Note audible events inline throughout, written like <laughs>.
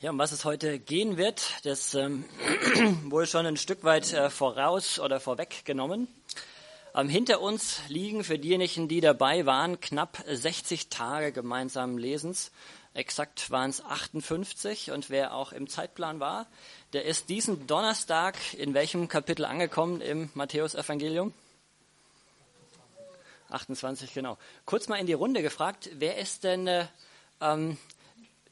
Ja, um was es heute gehen wird, das ähm, <clears throat> wohl schon ein Stück weit äh, voraus oder vorweggenommen. Ähm, hinter uns liegen für diejenigen, die dabei waren, knapp 60 Tage gemeinsamen Lesens. Exakt waren es 58 und wer auch im Zeitplan war, der ist diesen Donnerstag in welchem Kapitel angekommen im Matthäusevangelium? 28, genau. Kurz mal in die Runde gefragt, wer ist denn äh, ähm,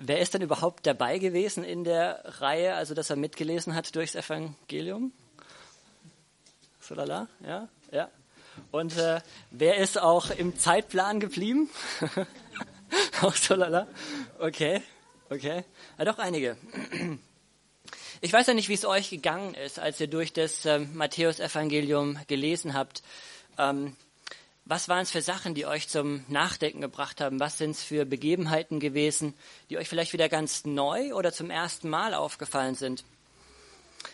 Wer ist denn überhaupt dabei gewesen in der Reihe, also dass er mitgelesen hat durchs Evangelium? So lala, ja, ja. Und äh, wer ist auch im Zeitplan geblieben? <laughs> auch so lala. Okay, okay. Ja, doch einige. Ich weiß ja nicht, wie es euch gegangen ist, als ihr durch das äh, Matthäus-Evangelium gelesen habt. Ähm, was waren es für Sachen, die euch zum Nachdenken gebracht haben? Was sind es für Begebenheiten gewesen, die euch vielleicht wieder ganz neu oder zum ersten Mal aufgefallen sind?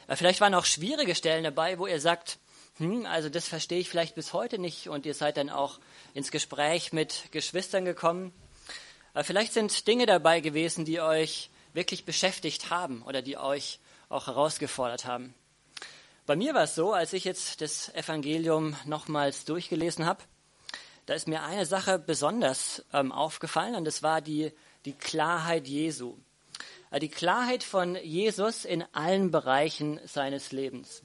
Äh, vielleicht waren auch schwierige Stellen dabei, wo ihr sagt, hm, also das verstehe ich vielleicht bis heute nicht und ihr seid dann auch ins Gespräch mit Geschwistern gekommen. Äh, vielleicht sind Dinge dabei gewesen, die euch wirklich beschäftigt haben oder die euch auch herausgefordert haben. Bei mir war es so, als ich jetzt das Evangelium nochmals durchgelesen habe, da ist mir eine Sache besonders ähm, aufgefallen und das war die, die Klarheit Jesu. Äh, die Klarheit von Jesus in allen Bereichen seines Lebens.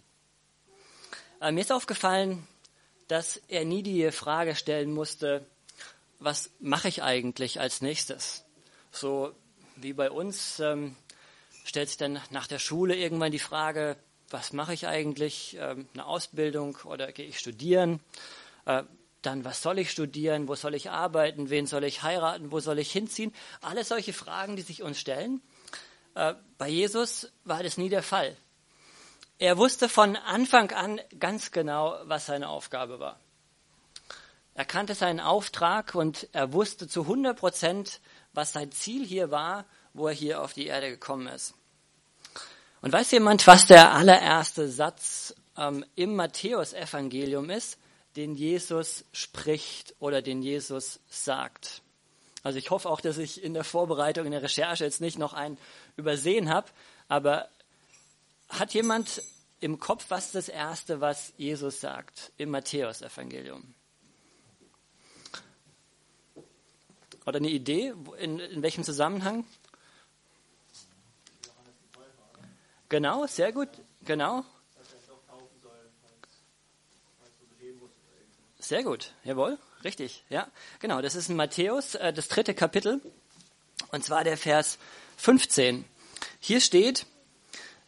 Äh, mir ist aufgefallen, dass er nie die Frage stellen musste, was mache ich eigentlich als nächstes? So wie bei uns ähm, stellt sich dann nach der Schule irgendwann die Frage, was mache ich eigentlich? Ähm, eine Ausbildung oder gehe ich studieren? Äh, dann, was soll ich studieren, wo soll ich arbeiten, wen soll ich heiraten, wo soll ich hinziehen? Alle solche Fragen, die sich uns stellen. Äh, bei Jesus war das nie der Fall. Er wusste von Anfang an ganz genau, was seine Aufgabe war. Er kannte seinen Auftrag und er wusste zu 100 Prozent, was sein Ziel hier war, wo er hier auf die Erde gekommen ist. Und weiß jemand, was der allererste Satz ähm, im Matthäusevangelium ist? Den Jesus spricht oder den Jesus sagt. Also ich hoffe auch, dass ich in der Vorbereitung, in der Recherche jetzt nicht noch einen übersehen habe, aber hat jemand im Kopf, was das Erste, was Jesus sagt im Matthäusevangelium? Oder eine Idee, in, in welchem Zusammenhang? Genau, sehr gut, genau. Sehr gut, jawohl, richtig, ja, genau. Das ist in Matthäus, äh, das dritte Kapitel, und zwar der Vers 15. Hier steht,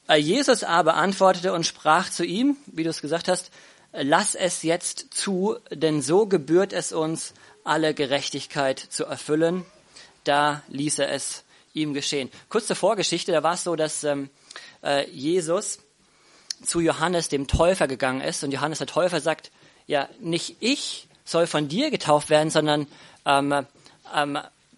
äh, Jesus aber antwortete und sprach zu ihm, wie du es gesagt hast, lass es jetzt zu, denn so gebührt es uns, alle Gerechtigkeit zu erfüllen. Da ließ er es ihm geschehen. Kurze Vorgeschichte, da war es so, dass ähm, äh, Jesus zu Johannes dem Täufer gegangen ist und Johannes der Täufer sagt, ja, nicht ich soll von dir getauft werden, sondern ähm, ähm,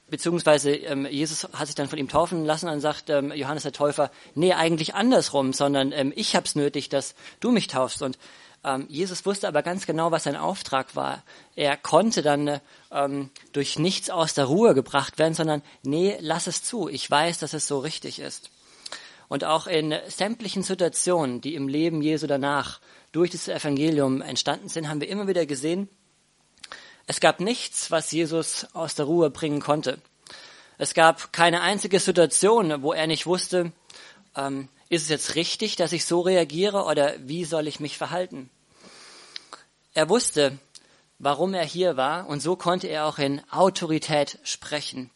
beziehungsweise ähm, Jesus hat sich dann von ihm taufen lassen und sagt ähm, Johannes der Täufer, nee, eigentlich andersrum, sondern ähm, ich hab's nötig, dass du mich taufst. Und ähm, Jesus wusste aber ganz genau, was sein Auftrag war. Er konnte dann ähm, durch nichts aus der Ruhe gebracht werden, sondern nee, lass es zu. Ich weiß, dass es so richtig ist. Und auch in sämtlichen Situationen, die im Leben Jesu danach durch das Evangelium entstanden sind, haben wir immer wieder gesehen, es gab nichts, was Jesus aus der Ruhe bringen konnte. Es gab keine einzige Situation, wo er nicht wusste, ähm, ist es jetzt richtig, dass ich so reagiere oder wie soll ich mich verhalten? Er wusste, warum er hier war und so konnte er auch in Autorität sprechen.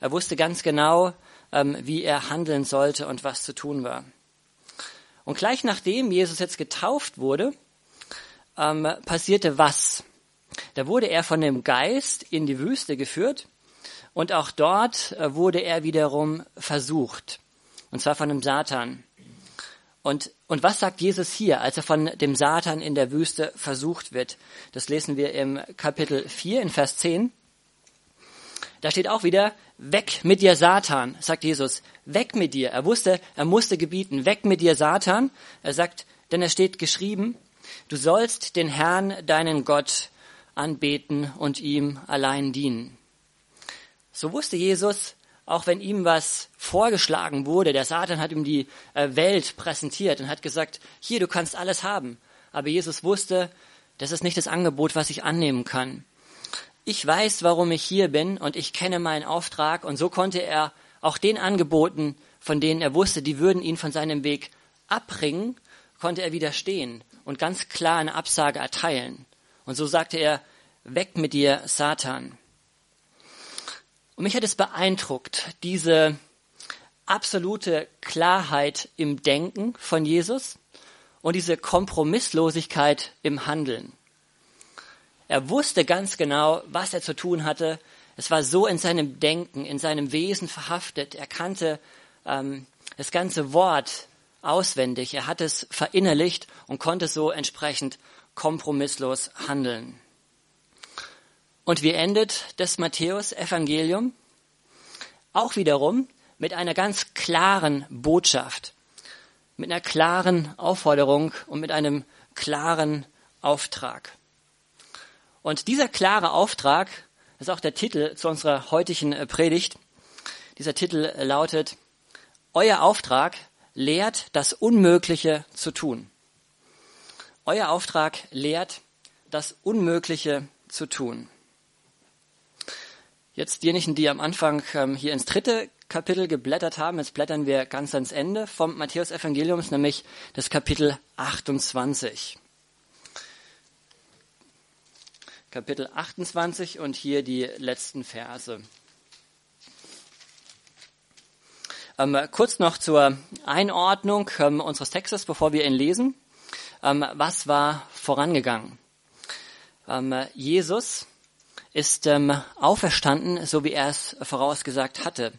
Er wusste ganz genau, ähm, wie er handeln sollte und was zu tun war. Und gleich nachdem Jesus jetzt getauft wurde, ähm, passierte was? Da wurde er von dem Geist in die Wüste geführt und auch dort äh, wurde er wiederum versucht. Und zwar von dem Satan. Und, und was sagt Jesus hier, als er von dem Satan in der Wüste versucht wird? Das lesen wir im Kapitel 4 in Vers 10. Da steht auch wieder, weg mit dir Satan, sagt Jesus, weg mit dir. Er wusste, er musste gebieten, weg mit dir Satan. Er sagt, denn es steht geschrieben, du sollst den Herrn, deinen Gott, anbeten und ihm allein dienen. So wusste Jesus, auch wenn ihm was vorgeschlagen wurde, der Satan hat ihm die äh, Welt präsentiert und hat gesagt, hier, du kannst alles haben. Aber Jesus wusste, das ist nicht das Angebot, was ich annehmen kann. Ich weiß, warum ich hier bin und ich kenne meinen Auftrag und so konnte er auch den Angeboten, von denen er wusste, die würden ihn von seinem Weg abbringen, konnte er widerstehen und ganz klar eine Absage erteilen. Und so sagte er, weg mit dir, Satan. Und mich hat es beeindruckt, diese absolute Klarheit im Denken von Jesus und diese Kompromisslosigkeit im Handeln. Er wusste ganz genau, was er zu tun hatte. Es war so in seinem Denken, in seinem Wesen verhaftet. Er kannte ähm, das ganze Wort auswendig. Er hat es verinnerlicht und konnte so entsprechend kompromisslos handeln. Und wie endet das Matthäus-Evangelium? Auch wiederum mit einer ganz klaren Botschaft, mit einer klaren Aufforderung und mit einem klaren Auftrag. Und dieser klare Auftrag ist auch der Titel zu unserer heutigen äh, Predigt. Dieser Titel lautet, Euer Auftrag lehrt das Unmögliche zu tun. Euer Auftrag lehrt das Unmögliche zu tun. Jetzt diejenigen, die am Anfang ähm, hier ins dritte Kapitel geblättert haben, jetzt blättern wir ganz ans Ende vom Matthäus-Evangeliums, nämlich das Kapitel 28. Kapitel 28 und hier die letzten Verse. Ähm, kurz noch zur Einordnung ähm, unseres Textes, bevor wir ihn lesen. Ähm, was war vorangegangen? Ähm, Jesus ist ähm, auferstanden, so wie er es vorausgesagt hatte.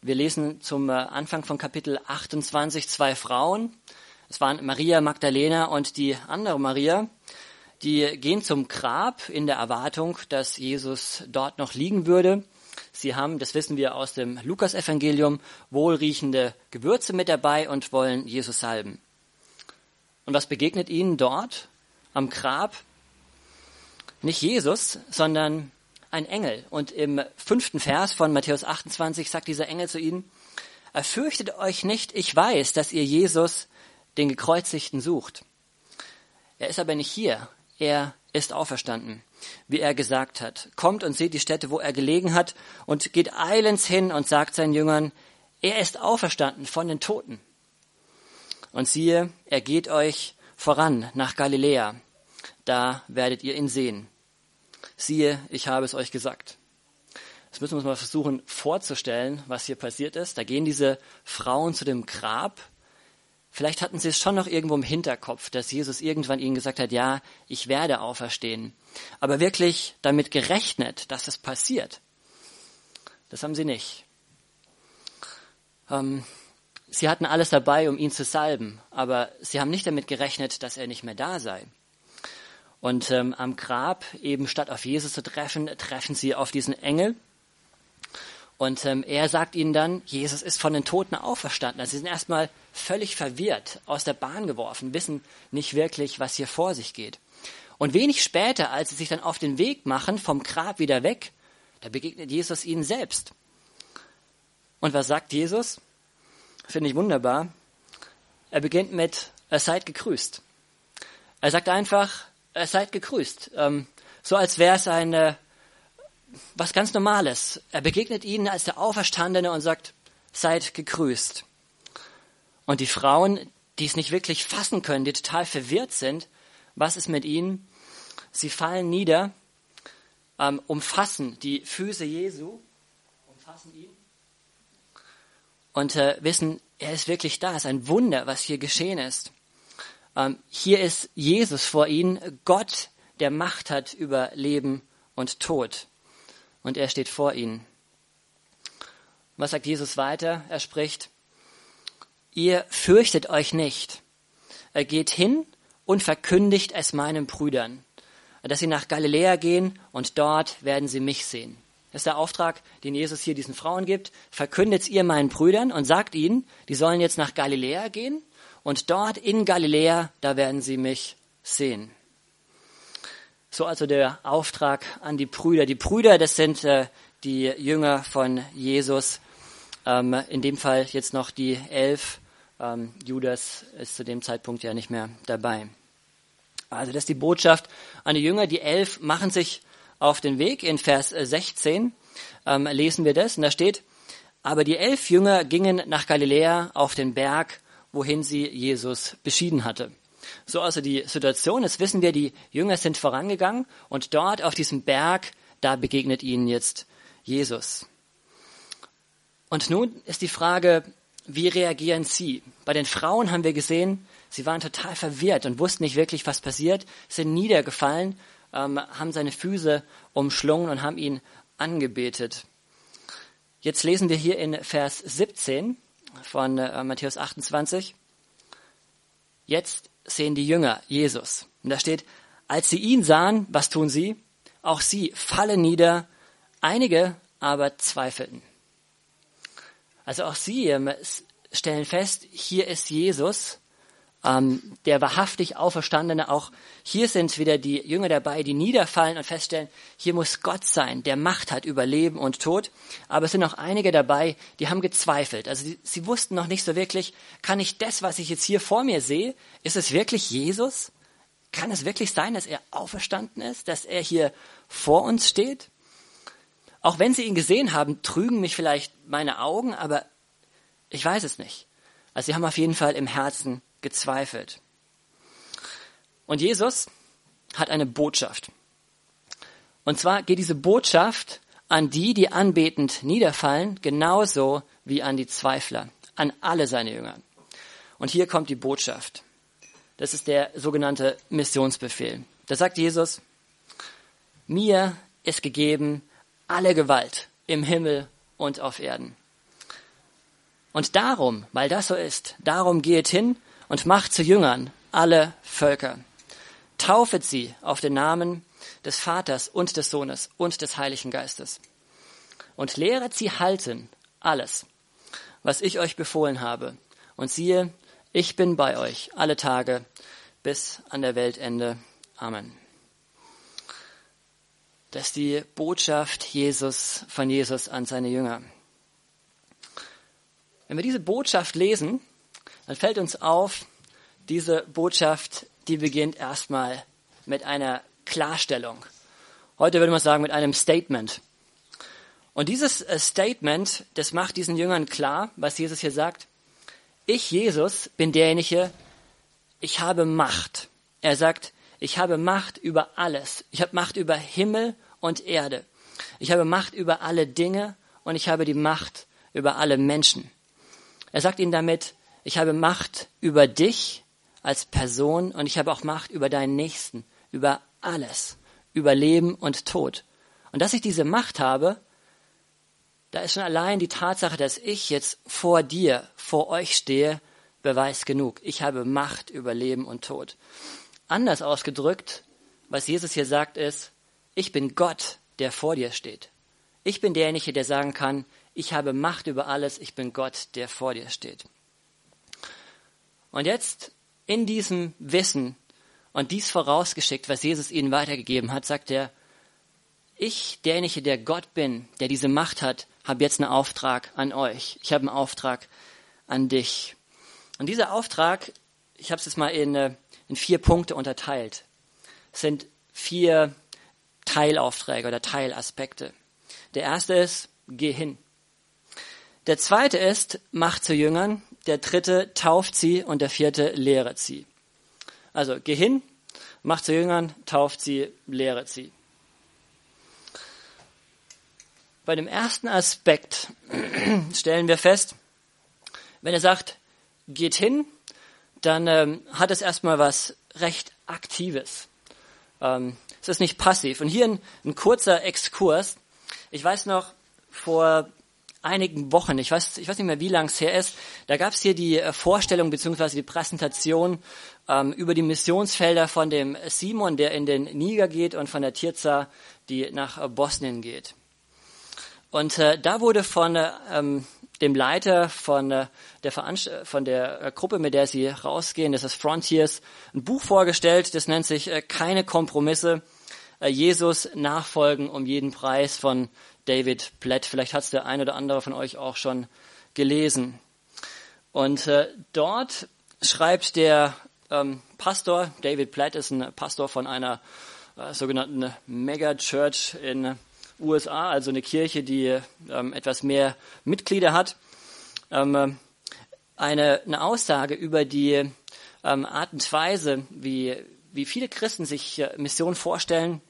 Wir lesen zum äh, Anfang von Kapitel 28 zwei Frauen. Es waren Maria Magdalena und die andere Maria. Die gehen zum Grab in der Erwartung, dass Jesus dort noch liegen würde. Sie haben, das wissen wir aus dem Lukasevangelium, wohlriechende Gewürze mit dabei und wollen Jesus salben. Und was begegnet ihnen dort am Grab? Nicht Jesus, sondern ein Engel. Und im fünften Vers von Matthäus 28 sagt dieser Engel zu ihnen, Erfürchtet euch nicht, ich weiß, dass ihr Jesus, den Gekreuzigten, sucht. Er ist aber nicht hier, er ist auferstanden, wie er gesagt hat. Kommt und seht die Stätte, wo er gelegen hat, und geht eilends hin und sagt seinen Jüngern, er ist auferstanden von den Toten. Und siehe, er geht euch voran nach Galiläa, da werdet ihr ihn sehen siehe, ich habe es euch gesagt. Jetzt müssen wir uns mal versuchen vorzustellen, was hier passiert ist. Da gehen diese Frauen zu dem Grab. Vielleicht hatten sie es schon noch irgendwo im Hinterkopf, dass Jesus irgendwann ihnen gesagt hat, ja, ich werde auferstehen. Aber wirklich damit gerechnet, dass es passiert, das haben sie nicht. Ähm, sie hatten alles dabei, um ihn zu salben, aber sie haben nicht damit gerechnet, dass er nicht mehr da sei. Und ähm, am Grab, eben statt auf Jesus zu treffen, treffen sie auf diesen Engel. Und ähm, er sagt ihnen dann, Jesus ist von den Toten auferstanden. Also sie sind erstmal völlig verwirrt, aus der Bahn geworfen, wissen nicht wirklich, was hier vor sich geht. Und wenig später, als sie sich dann auf den Weg machen, vom Grab wieder weg, da begegnet Jesus ihnen selbst. Und was sagt Jesus? Finde ich wunderbar. Er beginnt mit, er seid gegrüßt. Er sagt einfach, äh, seid gegrüßt. Ähm, so als wäre es eine, was ganz Normales. Er begegnet ihnen als der Auferstandene und sagt, seid gegrüßt. Und die Frauen, die es nicht wirklich fassen können, die total verwirrt sind, was ist mit ihnen? Sie fallen nieder, ähm, umfassen die Füße Jesu, umfassen ihn und äh, wissen, er ist wirklich da. Es ist ein Wunder, was hier geschehen ist. Ähm, hier ist Jesus vor ihnen, Gott, der Macht hat über Leben und Tod. Und er steht vor ihnen. Was sagt Jesus weiter? Er spricht, ihr fürchtet euch nicht. Er geht hin und verkündigt es meinen Brüdern, dass sie nach Galiläa gehen und dort werden sie mich sehen. Das ist der Auftrag, den Jesus hier diesen Frauen gibt. Verkündet ihr meinen Brüdern und sagt ihnen, die sollen jetzt nach Galiläa gehen und dort in Galiläa, da werden sie mich sehen. So also der Auftrag an die Brüder. Die Brüder, das sind äh, die Jünger von Jesus. Ähm, in dem Fall jetzt noch die elf. Ähm, Judas ist zu dem Zeitpunkt ja nicht mehr dabei. Also das ist die Botschaft an die Jünger. Die elf machen sich auf den Weg. In Vers 16 ähm, lesen wir das. Und da steht, aber die elf Jünger gingen nach Galiläa auf den Berg, wohin sie Jesus beschieden hatte. So also die Situation, das wissen wir, die Jünger sind vorangegangen und dort auf diesem Berg, da begegnet ihnen jetzt Jesus. Und nun ist die Frage, wie reagieren sie? Bei den Frauen haben wir gesehen, sie waren total verwirrt und wussten nicht wirklich, was passiert, sind niedergefallen, ähm, haben seine Füße umschlungen und haben ihn angebetet. Jetzt lesen wir hier in Vers 17 von äh, Matthäus 28. Jetzt sehen die Jünger Jesus. Und da steht, als sie ihn sahen, was tun sie? Auch sie fallen nieder, einige aber zweifelten. Also auch sie ähm, stellen fest, hier ist Jesus, ähm, der wahrhaftig Auferstandene. Auch hier sind wieder die Jünger dabei, die niederfallen und feststellen, hier muss Gott sein, der Macht hat über Leben und Tod. Aber es sind auch einige dabei, die haben gezweifelt. Also die, sie wussten noch nicht so wirklich, kann ich das, was ich jetzt hier vor mir sehe, ist es wirklich Jesus? Kann es wirklich sein, dass er auferstanden ist, dass er hier vor uns steht? Auch wenn sie ihn gesehen haben, trügen mich vielleicht meine Augen, aber ich weiß es nicht. Also sie haben auf jeden Fall im Herzen gezweifelt. Und Jesus hat eine Botschaft. Und zwar geht diese Botschaft an die, die anbetend niederfallen, genauso wie an die Zweifler, an alle seine Jünger. Und hier kommt die Botschaft. Das ist der sogenannte Missionsbefehl. Da sagt Jesus, mir ist gegeben alle Gewalt im Himmel und auf Erden. Und darum, weil das so ist, darum geht hin und macht zu Jüngern alle Völker. Taufet sie auf den Namen des Vaters und des Sohnes und des Heiligen Geistes. Und lehret sie halten alles, was ich euch befohlen habe. Und siehe, ich bin bei euch alle Tage bis an der Weltende. Amen. Das ist die Botschaft Jesus von Jesus an seine Jünger. Wenn wir diese Botschaft lesen, dann fällt uns auf, diese Botschaft, die beginnt erstmal mit einer Klarstellung. Heute würde man sagen mit einem Statement. Und dieses äh, Statement, das macht diesen Jüngern klar, was Jesus hier sagt. Ich, Jesus, bin derjenige, ich habe Macht. Er sagt, ich habe Macht über alles. Ich habe Macht über Himmel und Erde. Ich habe Macht über alle Dinge und ich habe die Macht über alle Menschen. Er sagt ihnen damit, ich habe Macht über dich als Person und ich habe auch Macht über deinen Nächsten, über alles, über Leben und Tod. Und dass ich diese Macht habe, da ist schon allein die Tatsache, dass ich jetzt vor dir, vor euch stehe, Beweis genug. Ich habe Macht über Leben und Tod. Anders ausgedrückt, was Jesus hier sagt, ist, ich bin Gott, der vor dir steht. Ich bin derjenige, der sagen kann, ich habe Macht über alles, ich bin Gott, der vor dir steht. Und jetzt in diesem Wissen und dies vorausgeschickt, was Jesus ihnen weitergegeben hat, sagt er, ich, derjenige, der Gott bin, der diese Macht hat, habe jetzt einen Auftrag an euch. Ich habe einen Auftrag an dich. Und dieser Auftrag, ich habe es jetzt mal in, äh, in vier Punkte unterteilt. Es sind vier Teilaufträge oder Teilaspekte. Der erste ist, geh hin. Der zweite ist, mach zu Jüngern der dritte tauft sie und der vierte lehret sie. Also geh hin, mach zu Jüngern, tauft sie, lehret sie. Bei dem ersten Aspekt <clears throat> stellen wir fest, wenn er sagt, geht hin, dann ähm, hat es erstmal was recht Aktives. Ähm, es ist nicht passiv. Und hier ein, ein kurzer Exkurs. Ich weiß noch, vor einigen Wochen, ich weiß, ich weiß nicht mehr, wie lang es her ist, da gab es hier die äh, Vorstellung bzw. die Präsentation ähm, über die Missionsfelder von dem Simon, der in den Niger geht, und von der Tirza, die nach äh, Bosnien geht. Und äh, da wurde von äh, ähm, dem Leiter von äh, der, Veranst von der äh, Gruppe, mit der sie rausgehen, das ist Frontiers, ein Buch vorgestellt, das nennt sich Keine Kompromisse, Jesus nachfolgen um jeden Preis von David Platt. Vielleicht hat es der ein oder andere von euch auch schon gelesen. Und äh, dort schreibt der ähm, Pastor, David Platt ist ein Pastor von einer äh, sogenannten Mega-Church in USA, also eine Kirche, die ähm, etwas mehr Mitglieder hat, ähm, eine, eine Aussage über die ähm, Art und Weise, wie, wie viele Christen sich äh, Mission vorstellen,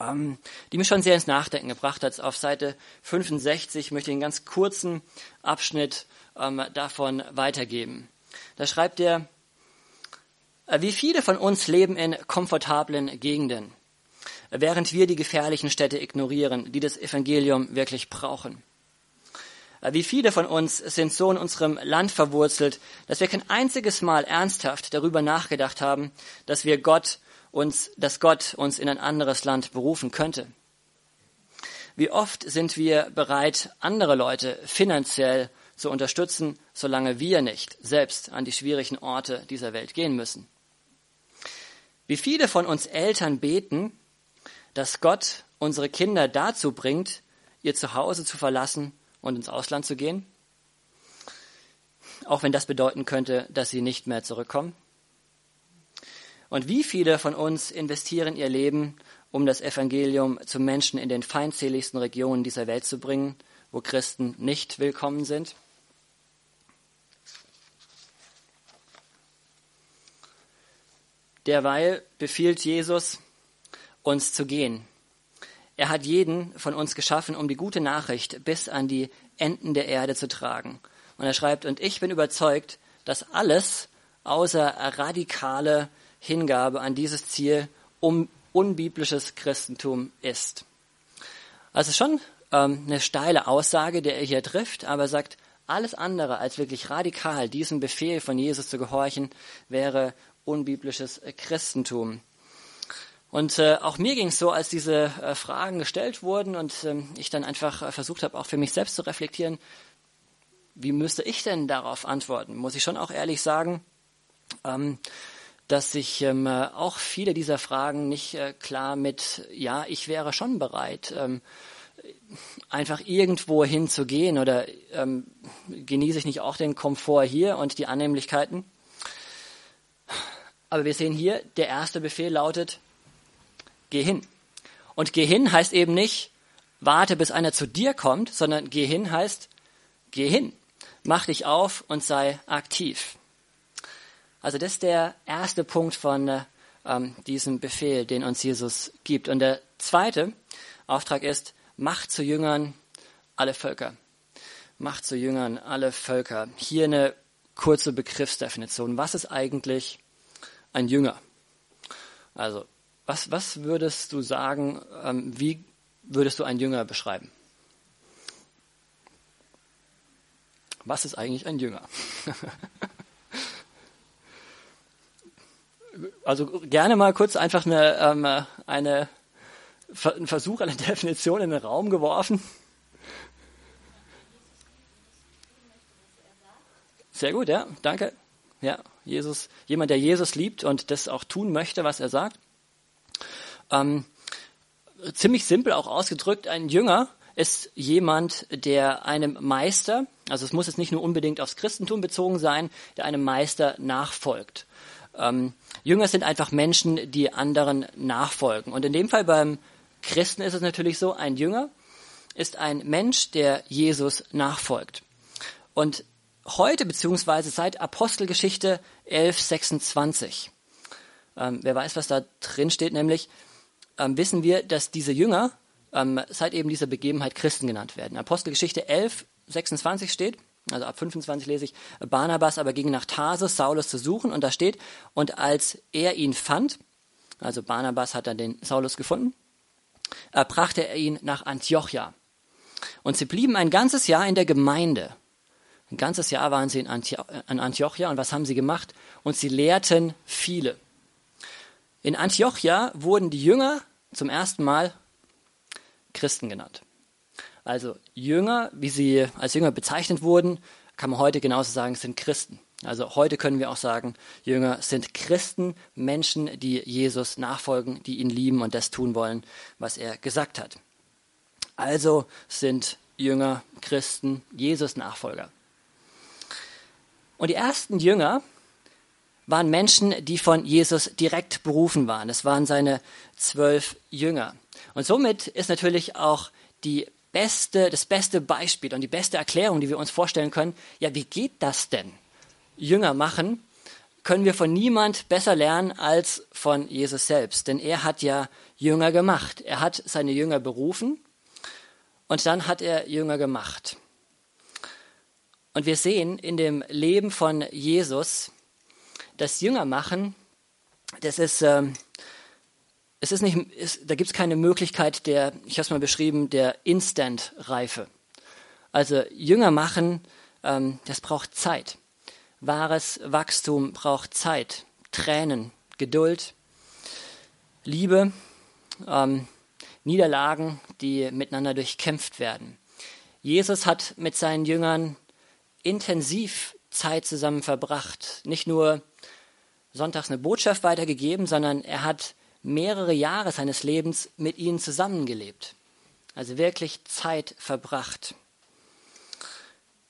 ähm, die mich schon sehr ins Nachdenken gebracht hat. Auf Seite 65 möchte ich einen ganz kurzen Abschnitt ähm, davon weitergeben. Da schreibt er, äh, wie viele von uns leben in komfortablen Gegenden, während wir die gefährlichen Städte ignorieren, die das Evangelium wirklich brauchen. Äh, wie viele von uns sind so in unserem Land verwurzelt, dass wir kein einziges Mal ernsthaft darüber nachgedacht haben, dass wir Gott uns, dass Gott uns in ein anderes Land berufen könnte. Wie oft sind wir bereit, andere Leute finanziell zu unterstützen, solange wir nicht selbst an die schwierigen Orte dieser Welt gehen müssen? Wie viele von uns Eltern beten, dass Gott unsere Kinder dazu bringt, ihr Zuhause zu verlassen und ins Ausland zu gehen? Auch wenn das bedeuten könnte, dass sie nicht mehr zurückkommen? Und wie viele von uns investieren ihr Leben, um das Evangelium zu Menschen in den feindseligsten Regionen dieser Welt zu bringen, wo Christen nicht willkommen sind? Derweil befiehlt Jesus, uns zu gehen. Er hat jeden von uns geschaffen, um die gute Nachricht bis an die Enden der Erde zu tragen. Und er schreibt, und ich bin überzeugt, dass alles außer radikale Hingabe an dieses Ziel um unbiblisches Christentum ist. Also schon ähm, eine steile Aussage, der er hier trifft, aber sagt, alles andere als wirklich radikal diesem Befehl von Jesus zu gehorchen, wäre unbiblisches Christentum. Und äh, auch mir ging es so, als diese äh, Fragen gestellt wurden und ähm, ich dann einfach äh, versucht habe, auch für mich selbst zu reflektieren, wie müsste ich denn darauf antworten? Muss ich schon auch ehrlich sagen, ähm, dass ich ähm, äh, auch viele dieser Fragen nicht äh, klar mit, ja, ich wäre schon bereit, ähm, einfach irgendwo hinzugehen oder ähm, genieße ich nicht auch den Komfort hier und die Annehmlichkeiten? Aber wir sehen hier, der erste Befehl lautet, geh hin. Und geh hin heißt eben nicht, warte, bis einer zu dir kommt, sondern geh hin heißt, geh hin. Mach dich auf und sei aktiv. Also das ist der erste Punkt von ähm, diesem Befehl, den uns Jesus gibt. Und der zweite Auftrag ist, mach zu Jüngern alle Völker. Mach zu Jüngern alle Völker. Hier eine kurze Begriffsdefinition. Was ist eigentlich ein Jünger? Also, was, was würdest du sagen, ähm, wie würdest du einen Jünger beschreiben? Was ist eigentlich ein Jünger? <laughs> also gerne mal kurz einfach eine, ähm, eine, einen Versuch, eine <laughs> Definition in den Raum geworfen. Sehr gut, ja, danke. Ja, Jesus, jemand, der Jesus liebt und das auch tun möchte, was er sagt. Ähm, ziemlich simpel auch ausgedrückt, ein Jünger ist jemand, der einem Meister, also es muss jetzt nicht nur unbedingt aufs Christentum bezogen sein, der einem Meister nachfolgt. Ähm, Jünger sind einfach Menschen, die anderen nachfolgen. Und in dem Fall beim Christen ist es natürlich so, ein Jünger ist ein Mensch, der Jesus nachfolgt. Und heute beziehungsweise seit Apostelgeschichte 1126. Ähm, wer weiß, was da drin steht, nämlich ähm, wissen wir, dass diese Jünger ähm, seit eben dieser Begebenheit Christen genannt werden. Apostelgeschichte 11, 26 steht, also ab 25 lese ich, Barnabas aber ging nach Tarsus, Saulus zu suchen, und da steht, und als er ihn fand, also Barnabas hat dann den Saulus gefunden, äh, brachte er ihn nach Antiochia. Und sie blieben ein ganzes Jahr in der Gemeinde ein ganzes Jahr waren sie in, Antio in Antiochia und was haben sie gemacht? Und sie lehrten viele. In Antiochia wurden die Jünger zum ersten Mal Christen genannt. Also Jünger, wie sie als Jünger bezeichnet wurden, kann man heute genauso sagen, sind Christen. Also heute können wir auch sagen, Jünger sind Christen, Menschen, die Jesus nachfolgen, die ihn lieben und das tun wollen, was er gesagt hat. Also sind Jünger Christen Jesus Nachfolger. Und die ersten Jünger waren Menschen, die von Jesus direkt berufen waren. Das waren seine zwölf Jünger. Und somit ist natürlich auch die beste, das beste Beispiel und die beste Erklärung, die wir uns vorstellen können, ja, wie geht das denn? Jünger machen, können wir von niemand besser lernen als von Jesus selbst. Denn er hat ja Jünger gemacht. Er hat seine Jünger berufen und dann hat er Jünger gemacht. Und wir sehen in dem Leben von Jesus, das Jünger machen, das ist, äh, es ist nicht, ist, da gibt es keine Möglichkeit der, ich habe es mal beschrieben, der Instant-Reife. Also Jünger machen, ähm, das braucht Zeit. Wahres Wachstum braucht Zeit, Tränen, Geduld, Liebe, ähm, Niederlagen, die miteinander durchkämpft werden. Jesus hat mit seinen Jüngern intensiv Zeit zusammen verbracht. Nicht nur sonntags eine Botschaft weitergegeben, sondern er hat mehrere Jahre seines Lebens mit ihnen zusammengelebt. Also wirklich Zeit verbracht.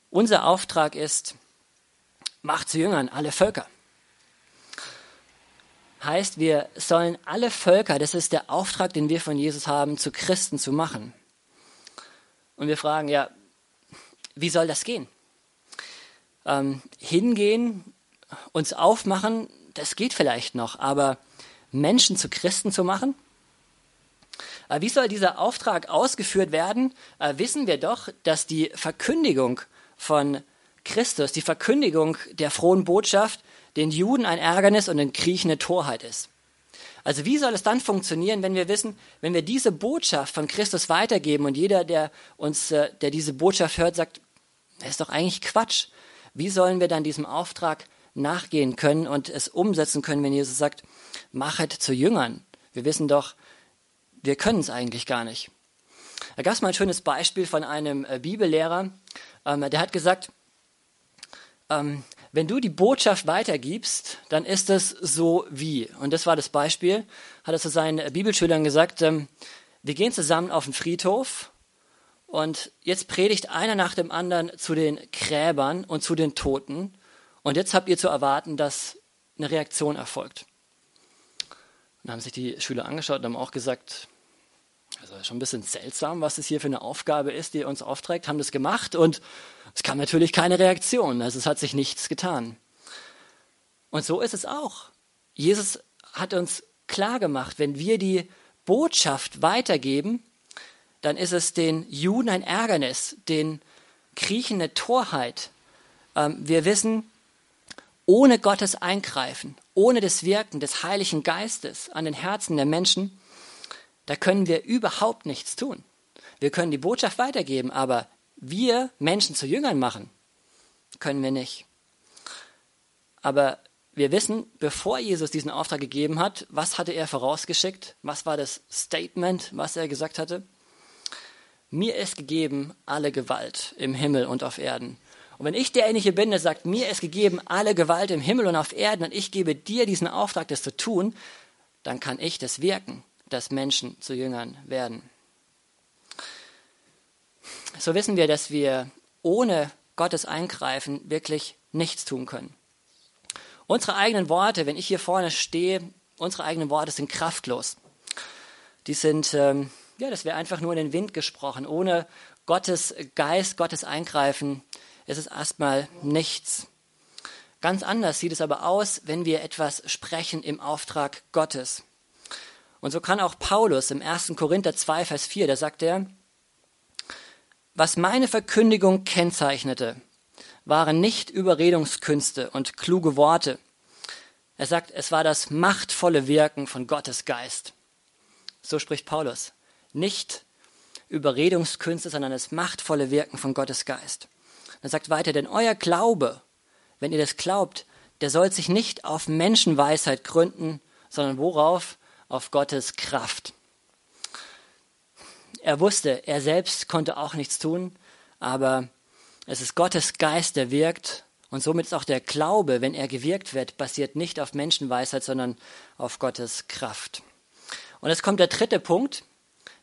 Unser Auftrag ist, macht zu Jüngern alle Völker. Heißt, wir sollen alle Völker, das ist der Auftrag, den wir von Jesus haben, zu Christen zu machen. Und wir fragen, ja, wie soll das gehen? Ähm, hingehen, uns aufmachen, das geht vielleicht noch, aber Menschen zu Christen zu machen? Äh, wie soll dieser Auftrag ausgeführt werden? Äh, wissen wir doch, dass die Verkündigung von Christus, die Verkündigung der frohen Botschaft, den Juden ein Ärgernis und den Griechen eine Torheit ist. Also wie soll es dann funktionieren, wenn wir wissen, wenn wir diese Botschaft von Christus weitergeben und jeder, der uns, äh, der diese Botschaft hört, sagt, das ist doch eigentlich Quatsch. Wie sollen wir dann diesem Auftrag nachgehen können und es umsetzen können, wenn Jesus sagt, machet zu Jüngern? Wir wissen doch, wir können es eigentlich gar nicht. Da gab es mal ein schönes Beispiel von einem äh, Bibellehrer, ähm, der hat gesagt, ähm, wenn du die Botschaft weitergibst, dann ist es so wie. Und das war das Beispiel, hat er zu seinen Bibelschülern gesagt, ähm, wir gehen zusammen auf den Friedhof und jetzt predigt einer nach dem anderen zu den Gräbern und zu den Toten. Und jetzt habt ihr zu erwarten, dass eine Reaktion erfolgt. Dann haben sich die Schüler angeschaut und haben auch gesagt, also schon ein bisschen seltsam, was es hier für eine Aufgabe ist, die uns aufträgt, haben das gemacht und es kam natürlich keine Reaktion. Also es hat sich nichts getan. Und so ist es auch. Jesus hat uns klar gemacht, wenn wir die Botschaft weitergeben, dann ist es den Juden ein Ärgernis, den Griechen eine Torheit. Ähm, wir wissen, ohne Gottes Eingreifen, ohne das Wirken des Heiligen Geistes an den Herzen der Menschen, da können wir überhaupt nichts tun. Wir können die Botschaft weitergeben, aber wir Menschen zu Jüngern machen, können wir nicht. Aber wir wissen, bevor Jesus diesen Auftrag gegeben hat, was hatte er vorausgeschickt? Was war das Statement, was er gesagt hatte? mir ist gegeben alle Gewalt im Himmel und auf Erden. Und wenn ich derjenige bin, der sagt, mir ist gegeben alle Gewalt im Himmel und auf Erden und ich gebe dir diesen Auftrag, das zu tun, dann kann ich das wirken, dass Menschen zu Jüngern werden. So wissen wir, dass wir ohne Gottes Eingreifen wirklich nichts tun können. Unsere eigenen Worte, wenn ich hier vorne stehe, unsere eigenen Worte sind kraftlos. Die sind ähm, ja, das wäre einfach nur in den Wind gesprochen. Ohne Gottes Geist, Gottes Eingreifen ist es erstmal nichts. Ganz anders sieht es aber aus, wenn wir etwas sprechen im Auftrag Gottes. Und so kann auch Paulus im 1. Korinther 2, Vers 4, da sagt er, was meine Verkündigung kennzeichnete, waren nicht Überredungskünste und kluge Worte. Er sagt, es war das machtvolle Wirken von Gottes Geist. So spricht Paulus nicht Überredungskünste, sondern das machtvolle Wirken von Gottes Geist. Er sagt weiter, denn euer Glaube, wenn ihr das glaubt, der soll sich nicht auf Menschenweisheit gründen, sondern worauf? Auf Gottes Kraft. Er wusste, er selbst konnte auch nichts tun, aber es ist Gottes Geist, der wirkt und somit ist auch der Glaube, wenn er gewirkt wird, basiert nicht auf Menschenweisheit, sondern auf Gottes Kraft. Und jetzt kommt der dritte Punkt,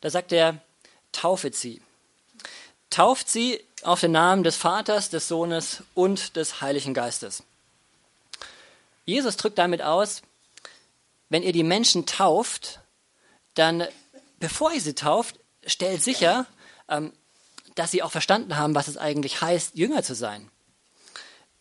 da sagt er, taufet sie. Tauft sie auf den Namen des Vaters, des Sohnes und des Heiligen Geistes. Jesus drückt damit aus, wenn ihr die Menschen tauft, dann, bevor ihr sie tauft, stellt sicher, ähm, dass sie auch verstanden haben, was es eigentlich heißt, Jünger zu sein.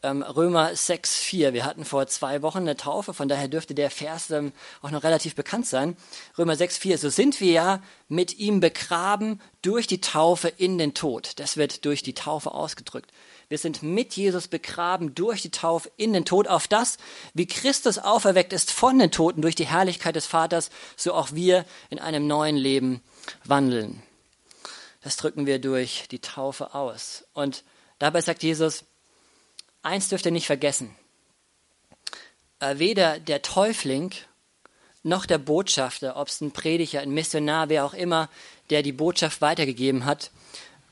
Ähm, Römer 6, 4. Wir hatten vor zwei Wochen eine Taufe, von daher dürfte der Vers ähm, auch noch relativ bekannt sein. Römer 6, 4. So sind wir ja mit ihm begraben durch die Taufe in den Tod. Das wird durch die Taufe ausgedrückt. Wir sind mit Jesus begraben durch die Taufe in den Tod, auf das, wie Christus auferweckt ist von den Toten durch die Herrlichkeit des Vaters, so auch wir in einem neuen Leben wandeln. Das drücken wir durch die Taufe aus. Und dabei sagt Jesus, eins dürft ihr nicht vergessen. Äh, weder der Täufling noch der Botschafter, ob es ein Prediger, ein Missionar, wer auch immer, der die Botschaft weitergegeben hat,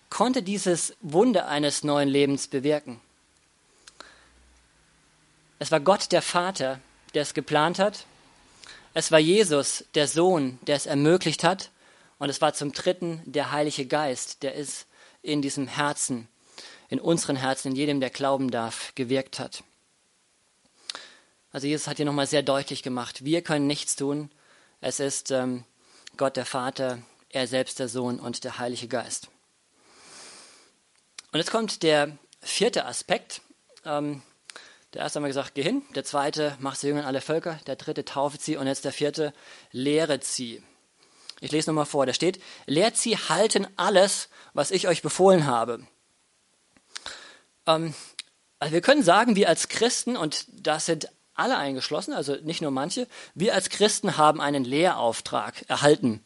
konnte dieses Wunder eines neuen Lebens bewirken. Es war Gott der Vater, der es geplant hat. Es war Jesus, der Sohn, der es ermöglicht hat. Und es war zum Dritten der Heilige Geist, der es in diesem Herzen, in unseren Herzen, in jedem, der glauben darf, gewirkt hat. Also Jesus hat hier nochmal sehr deutlich gemacht, wir können nichts tun. Es ist ähm, Gott der Vater, er selbst der Sohn und der Heilige Geist. Und jetzt kommt der vierte Aspekt. Ähm, der erste haben wir gesagt, geh hin. Der zweite, mach sie Jüngern alle Völker. Der dritte, taufe sie. Und jetzt der vierte, lehret sie. Ich lese nochmal vor, da steht, lehrt sie halten alles, was ich euch befohlen habe. Ähm, also wir können sagen, wir als Christen, und da sind alle eingeschlossen, also nicht nur manche, wir als Christen haben einen Lehrauftrag erhalten.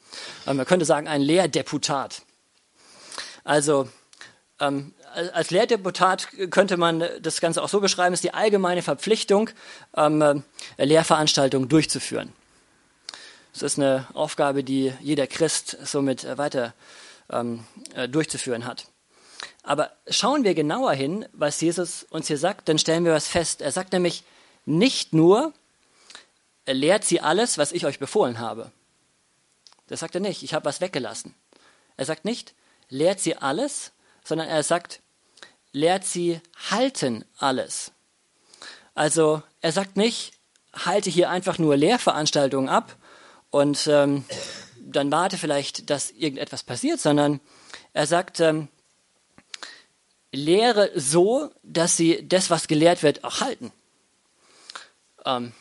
Ähm, man könnte sagen, ein Lehrdeputat. Also ähm, als Lehrdeputat könnte man das Ganze auch so beschreiben, ist die allgemeine Verpflichtung, ähm, Lehrveranstaltungen durchzuführen. Das ist eine Aufgabe, die jeder Christ somit weiter ähm, äh, durchzuführen hat. Aber schauen wir genauer hin, was Jesus uns hier sagt, dann stellen wir was fest. Er sagt nämlich nicht nur, lehrt sie alles, was ich euch befohlen habe. Das sagt er nicht, ich habe was weggelassen. Er sagt nicht, lehrt sie alles, sondern er sagt, lehrt sie halten alles. Also er sagt nicht, halte hier einfach nur Lehrveranstaltungen ab und ähm, dann warte vielleicht, dass irgendetwas passiert, sondern er sagt, ähm, lehre so, dass sie das, was gelehrt wird, auch halten. Ähm,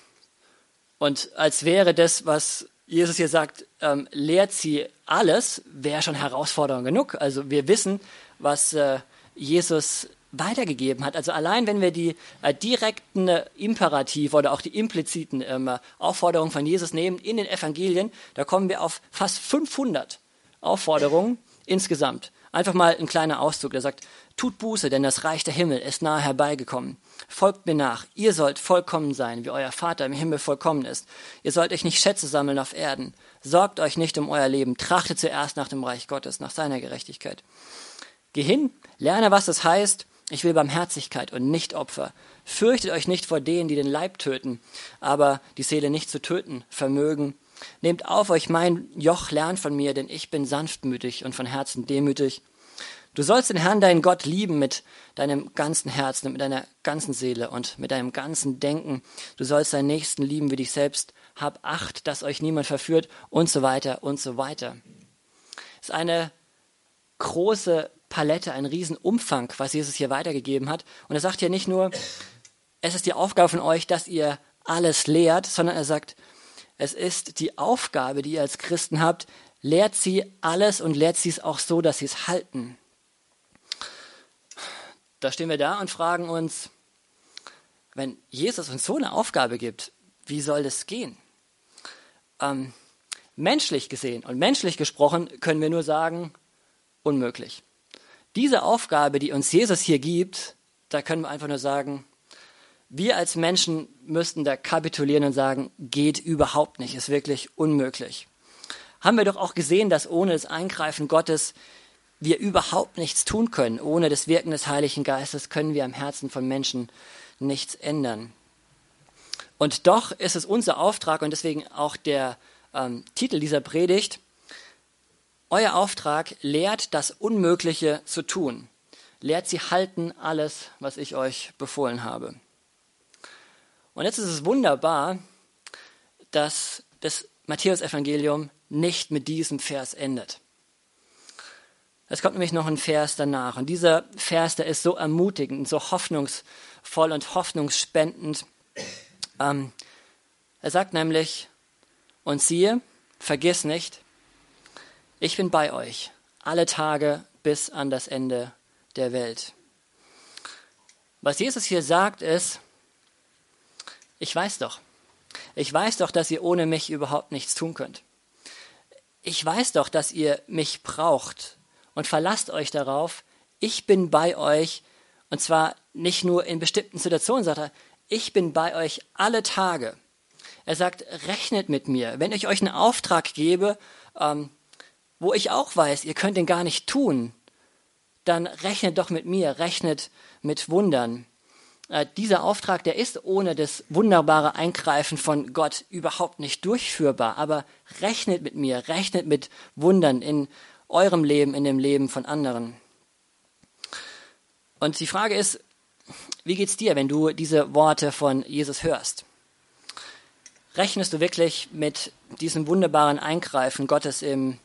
und als wäre das, was Jesus hier sagt, ähm, lehrt sie alles, wäre schon Herausforderung genug. Also wir wissen, was äh, Jesus weitergegeben hat. Also allein wenn wir die äh, direkten äh, Imperativ oder auch die impliziten ähm, Aufforderungen von Jesus nehmen in den Evangelien, da kommen wir auf fast 500 Aufforderungen insgesamt. Einfach mal ein kleiner Auszug, der sagt, tut Buße, denn das Reich der Himmel ist nahe herbeigekommen. Folgt mir nach, ihr sollt vollkommen sein, wie euer Vater im Himmel vollkommen ist. Ihr sollt euch nicht Schätze sammeln auf Erden. Sorgt euch nicht um euer Leben, trachtet zuerst nach dem Reich Gottes, nach seiner Gerechtigkeit. Geh hin, lerne, was es heißt, ich will Barmherzigkeit und nicht Opfer. Fürchtet euch nicht vor denen, die den Leib töten, aber die Seele nicht zu töten vermögen. Nehmt auf euch mein Joch, lernt von mir, denn ich bin sanftmütig und von Herzen demütig. Du sollst den Herrn, deinen Gott, lieben mit deinem ganzen Herzen und mit deiner ganzen Seele und mit deinem ganzen Denken. Du sollst deinen Nächsten lieben wie dich selbst. Hab Acht, dass euch niemand verführt und so weiter und so weiter. Es ist eine große Palette, ein Riesenumfang, was Jesus hier weitergegeben hat. Und er sagt ja nicht nur, es ist die Aufgabe von euch, dass ihr alles lehrt, sondern er sagt, es ist die Aufgabe, die ihr als Christen habt, lehrt sie alles und lehrt sie es auch so, dass sie es halten. Da stehen wir da und fragen uns, wenn Jesus uns so eine Aufgabe gibt, wie soll das gehen? Ähm, menschlich gesehen und menschlich gesprochen können wir nur sagen, unmöglich. Diese Aufgabe, die uns Jesus hier gibt, da können wir einfach nur sagen, wir als Menschen müssten da kapitulieren und sagen, geht überhaupt nicht, ist wirklich unmöglich. Haben wir doch auch gesehen, dass ohne das Eingreifen Gottes wir überhaupt nichts tun können. Ohne das Wirken des Heiligen Geistes können wir am Herzen von Menschen nichts ändern. Und doch ist es unser Auftrag und deswegen auch der ähm, Titel dieser Predigt, euer Auftrag lehrt das Unmögliche zu tun. Lehrt sie halten alles, was ich euch befohlen habe. Und jetzt ist es wunderbar, dass das Matthäus-Evangelium nicht mit diesem Vers endet. Es kommt nämlich noch ein Vers danach. Und dieser Vers, der ist so ermutigend, so hoffnungsvoll und hoffnungsspendend. Ähm, er sagt nämlich, und siehe, vergiss nicht, ich bin bei euch alle Tage bis an das Ende der Welt. Was Jesus hier sagt ist, ich weiß doch, ich weiß doch, dass ihr ohne mich überhaupt nichts tun könnt. Ich weiß doch, dass ihr mich braucht und verlasst euch darauf, ich bin bei euch und zwar nicht nur in bestimmten Situationen, sagt er, ich bin bei euch alle Tage. Er sagt, rechnet mit mir. Wenn ich euch einen Auftrag gebe, ähm, wo ich auch weiß, ihr könnt den gar nicht tun, dann rechnet doch mit mir, rechnet mit Wundern. Äh, dieser Auftrag, der ist ohne das wunderbare Eingreifen von Gott überhaupt nicht durchführbar. Aber rechnet mit mir, rechnet mit Wundern in eurem Leben, in dem Leben von anderen. Und die Frage ist, wie geht's dir, wenn du diese Worte von Jesus hörst? Rechnest du wirklich mit diesem wunderbaren Eingreifen Gottes im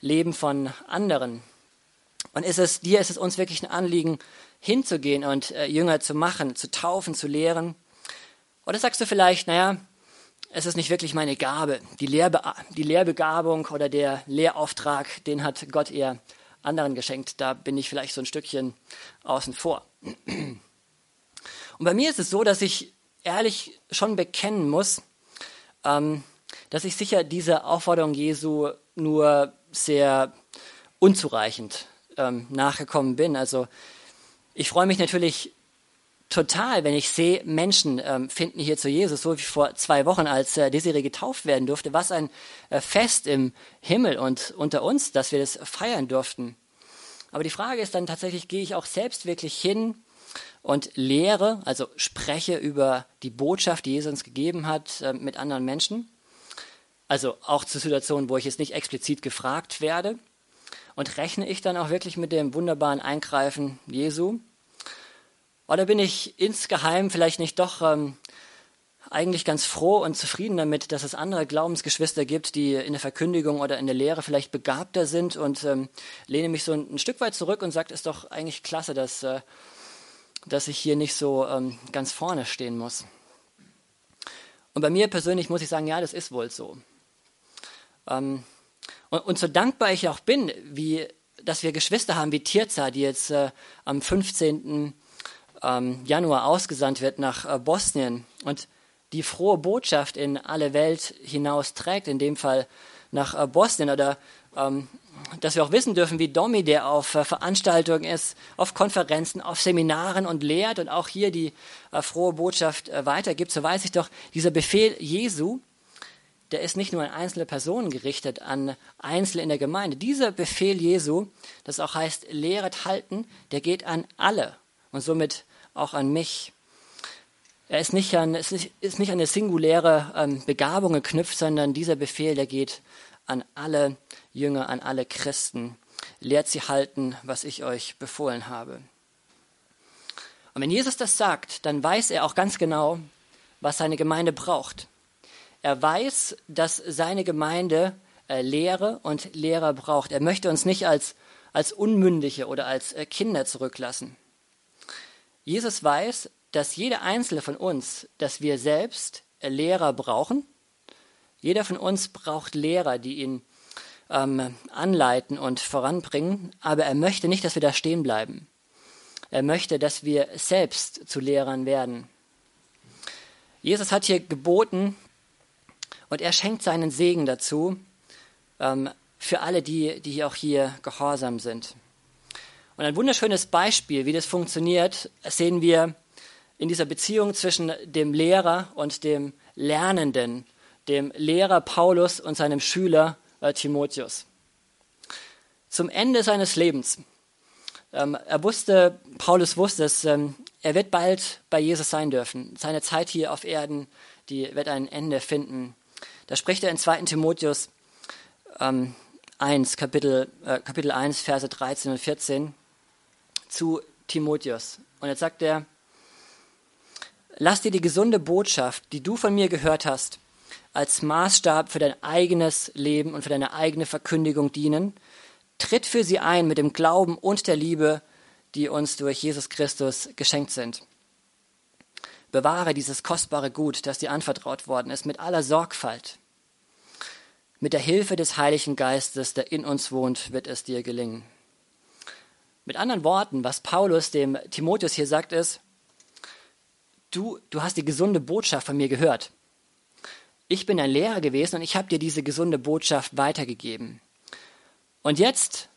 Leben von anderen? Und ist es dir, ist es uns wirklich ein Anliegen, hinzugehen und äh, Jünger zu machen, zu taufen, zu lehren? Oder sagst du vielleicht, naja, es ist nicht wirklich meine Gabe. Die, Lehrbe die Lehrbegabung oder der Lehrauftrag, den hat Gott eher anderen geschenkt. Da bin ich vielleicht so ein Stückchen außen vor. Und bei mir ist es so, dass ich ehrlich schon bekennen muss, ähm, dass ich sicher dieser Aufforderung Jesu nur sehr unzureichend ähm, nachgekommen bin. Also ich freue mich natürlich total, wenn ich sehe, Menschen ähm, finden hier zu Jesus, so wie vor zwei Wochen, als äh, Desiree getauft werden durfte. Was ein äh, Fest im Himmel und unter uns, dass wir das feiern durften. Aber die Frage ist dann tatsächlich, gehe ich auch selbst wirklich hin und lehre, also spreche über die Botschaft, die Jesus uns gegeben hat, äh, mit anderen Menschen? Also auch zu Situationen, wo ich jetzt nicht explizit gefragt werde. Und rechne ich dann auch wirklich mit dem wunderbaren Eingreifen Jesu? Oder bin ich insgeheim vielleicht nicht doch ähm, eigentlich ganz froh und zufrieden damit, dass es andere Glaubensgeschwister gibt, die in der Verkündigung oder in der Lehre vielleicht begabter sind und ähm, lehne mich so ein, ein, Stück weit zurück und sage, es ist doch eigentlich klasse, dass, äh, dass ich hier nicht so ähm, ganz vorne stehen muss. Und bei mir persönlich muss ich sagen, ja, das ist wohl so. Ähm, und, und, so dankbar ich auch bin, wie, dass wir Geschwister haben wie Tirza, die jetzt äh, am 15. Ähm, Januar ausgesandt wird nach äh, Bosnien und die frohe Botschaft in alle Welt hinaus trägt, in dem Fall nach äh, Bosnien oder ähm, dass wir auch wissen dürfen, wie Domi, der auf äh, Veranstaltungen ist, auf Konferenzen, auf Seminaren und lehrt und auch hier die äh, frohe Botschaft äh, weitergibt, so weiß ich doch, dieser Befehl Jesu, der ist nicht nur an einzelne Personen gerichtet, an Einzelne in der Gemeinde. Dieser Befehl Jesu, das auch heißt, lehret halten, der geht an alle und somit auch an mich. Er ist nicht an, ist ist nicht an eine singuläre ähm, Begabung geknüpft, sondern dieser Befehl, der geht an alle Jünger, an alle Christen. Lehrt sie halten, was ich euch befohlen habe. Und wenn Jesus das sagt, dann weiß er auch ganz genau, was seine Gemeinde braucht. Er weiß, dass seine Gemeinde äh, Lehre und Lehrer braucht. Er möchte uns nicht als, als Unmündige oder als äh, Kinder zurücklassen. Jesus weiß, dass jeder einzelne von uns, dass wir selbst Lehrer brauchen. Jeder von uns braucht Lehrer, die ihn ähm, anleiten und voranbringen, aber er möchte nicht, dass wir da stehen bleiben. Er möchte, dass wir selbst zu Lehrern werden. Jesus hat hier geboten, und er schenkt seinen Segen dazu ähm, für alle, die, die auch hier gehorsam sind. Und ein wunderschönes Beispiel, wie das funktioniert, sehen wir in dieser Beziehung zwischen dem Lehrer und dem Lernenden, dem Lehrer Paulus und seinem Schüler äh, Timotheus. Zum Ende seines Lebens. Ähm, er wusste, Paulus wusste es, ähm, er wird bald bei Jesus sein dürfen. Seine Zeit hier auf Erden, die wird ein Ende finden. Da spricht er in 2. Timotheus ähm, 1, Kapitel, äh, Kapitel 1, Verse 13 und 14 zu Timotheus. Und jetzt sagt er, lass dir die gesunde Botschaft, die du von mir gehört hast, als Maßstab für dein eigenes Leben und für deine eigene Verkündigung dienen. Tritt für sie ein mit dem Glauben und der Liebe, die uns durch Jesus Christus geschenkt sind. Bewahre dieses kostbare Gut, das dir anvertraut worden ist, mit aller Sorgfalt. Mit der Hilfe des Heiligen Geistes, der in uns wohnt, wird es dir gelingen. Mit anderen Worten, was Paulus dem Timotheus hier sagt, ist, du, du hast die gesunde Botschaft von mir gehört. Ich bin ein Lehrer gewesen und ich habe dir diese gesunde Botschaft weitergegeben. Und jetzt,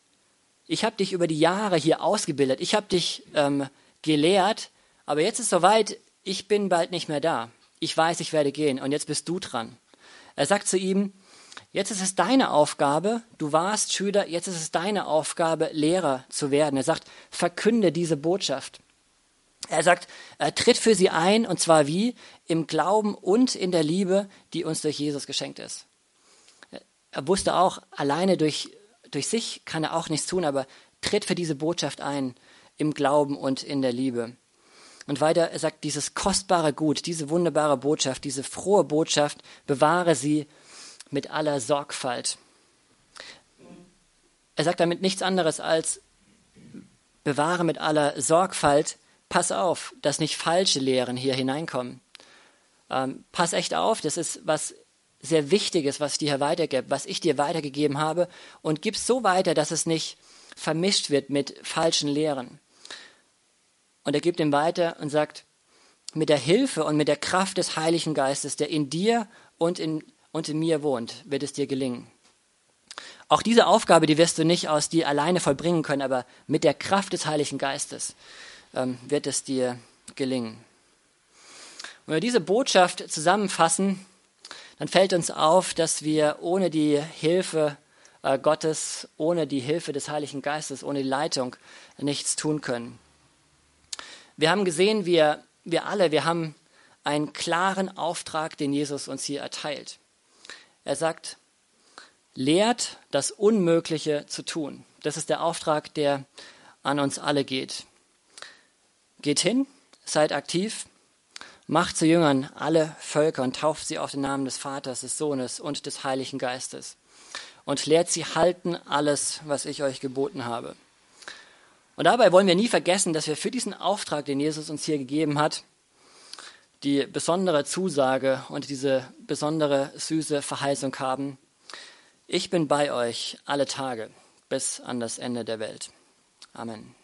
ich habe dich über die Jahre hier ausgebildet, ich habe dich ähm, gelehrt, aber jetzt ist soweit, ich bin bald nicht mehr da. Ich weiß, ich werde gehen und jetzt bist du dran. Er sagt zu ihm, jetzt ist es deine Aufgabe, du warst Schüler, jetzt ist es deine Aufgabe, Lehrer zu werden. Er sagt, verkünde diese Botschaft. Er sagt, er tritt für sie ein, und zwar wie? Im Glauben und in der Liebe, die uns durch Jesus geschenkt ist. Er wusste auch, alleine durch, durch sich kann er auch nichts tun, aber tritt für diese Botschaft ein, im Glauben und in der Liebe. Und weiter, er sagt, dieses kostbare Gut, diese wunderbare Botschaft, diese frohe Botschaft, bewahre sie mit aller Sorgfalt. Er sagt damit nichts anderes als, bewahre mit aller Sorgfalt, pass auf, dass nicht falsche Lehren hier hineinkommen. Ähm, pass echt auf, das ist was sehr Wichtiges, was ich dir weitergebe, was ich dir weitergegeben habe und gib es so weiter, dass es nicht vermischt wird mit falschen Lehren. Und er gibt ihm weiter und sagt, mit der Hilfe und mit der Kraft des Heiligen Geistes, der in dir und in, und in mir wohnt, wird es dir gelingen. Auch diese Aufgabe, die wirst du nicht aus dir alleine vollbringen können, aber mit der Kraft des Heiligen Geistes ähm, wird es dir gelingen. Wenn wir diese Botschaft zusammenfassen, dann fällt uns auf, dass wir ohne die Hilfe äh, Gottes, ohne die Hilfe des Heiligen Geistes, ohne die Leitung nichts tun können. Wir haben gesehen, wir, wir alle, wir haben einen klaren Auftrag, den Jesus uns hier erteilt. Er sagt, lehrt das Unmögliche zu tun. Das ist der Auftrag, der an uns alle geht. Geht hin, seid aktiv, macht zu Jüngern alle Völker und tauft sie auf den Namen des Vaters, des Sohnes und des Heiligen Geistes und lehrt sie halten alles, was ich euch geboten habe. Und dabei wollen wir nie vergessen, dass wir für diesen Auftrag, den Jesus uns hier gegeben hat, die besondere Zusage und diese besondere süße Verheißung haben. Ich bin bei euch alle Tage bis an das Ende der Welt. Amen.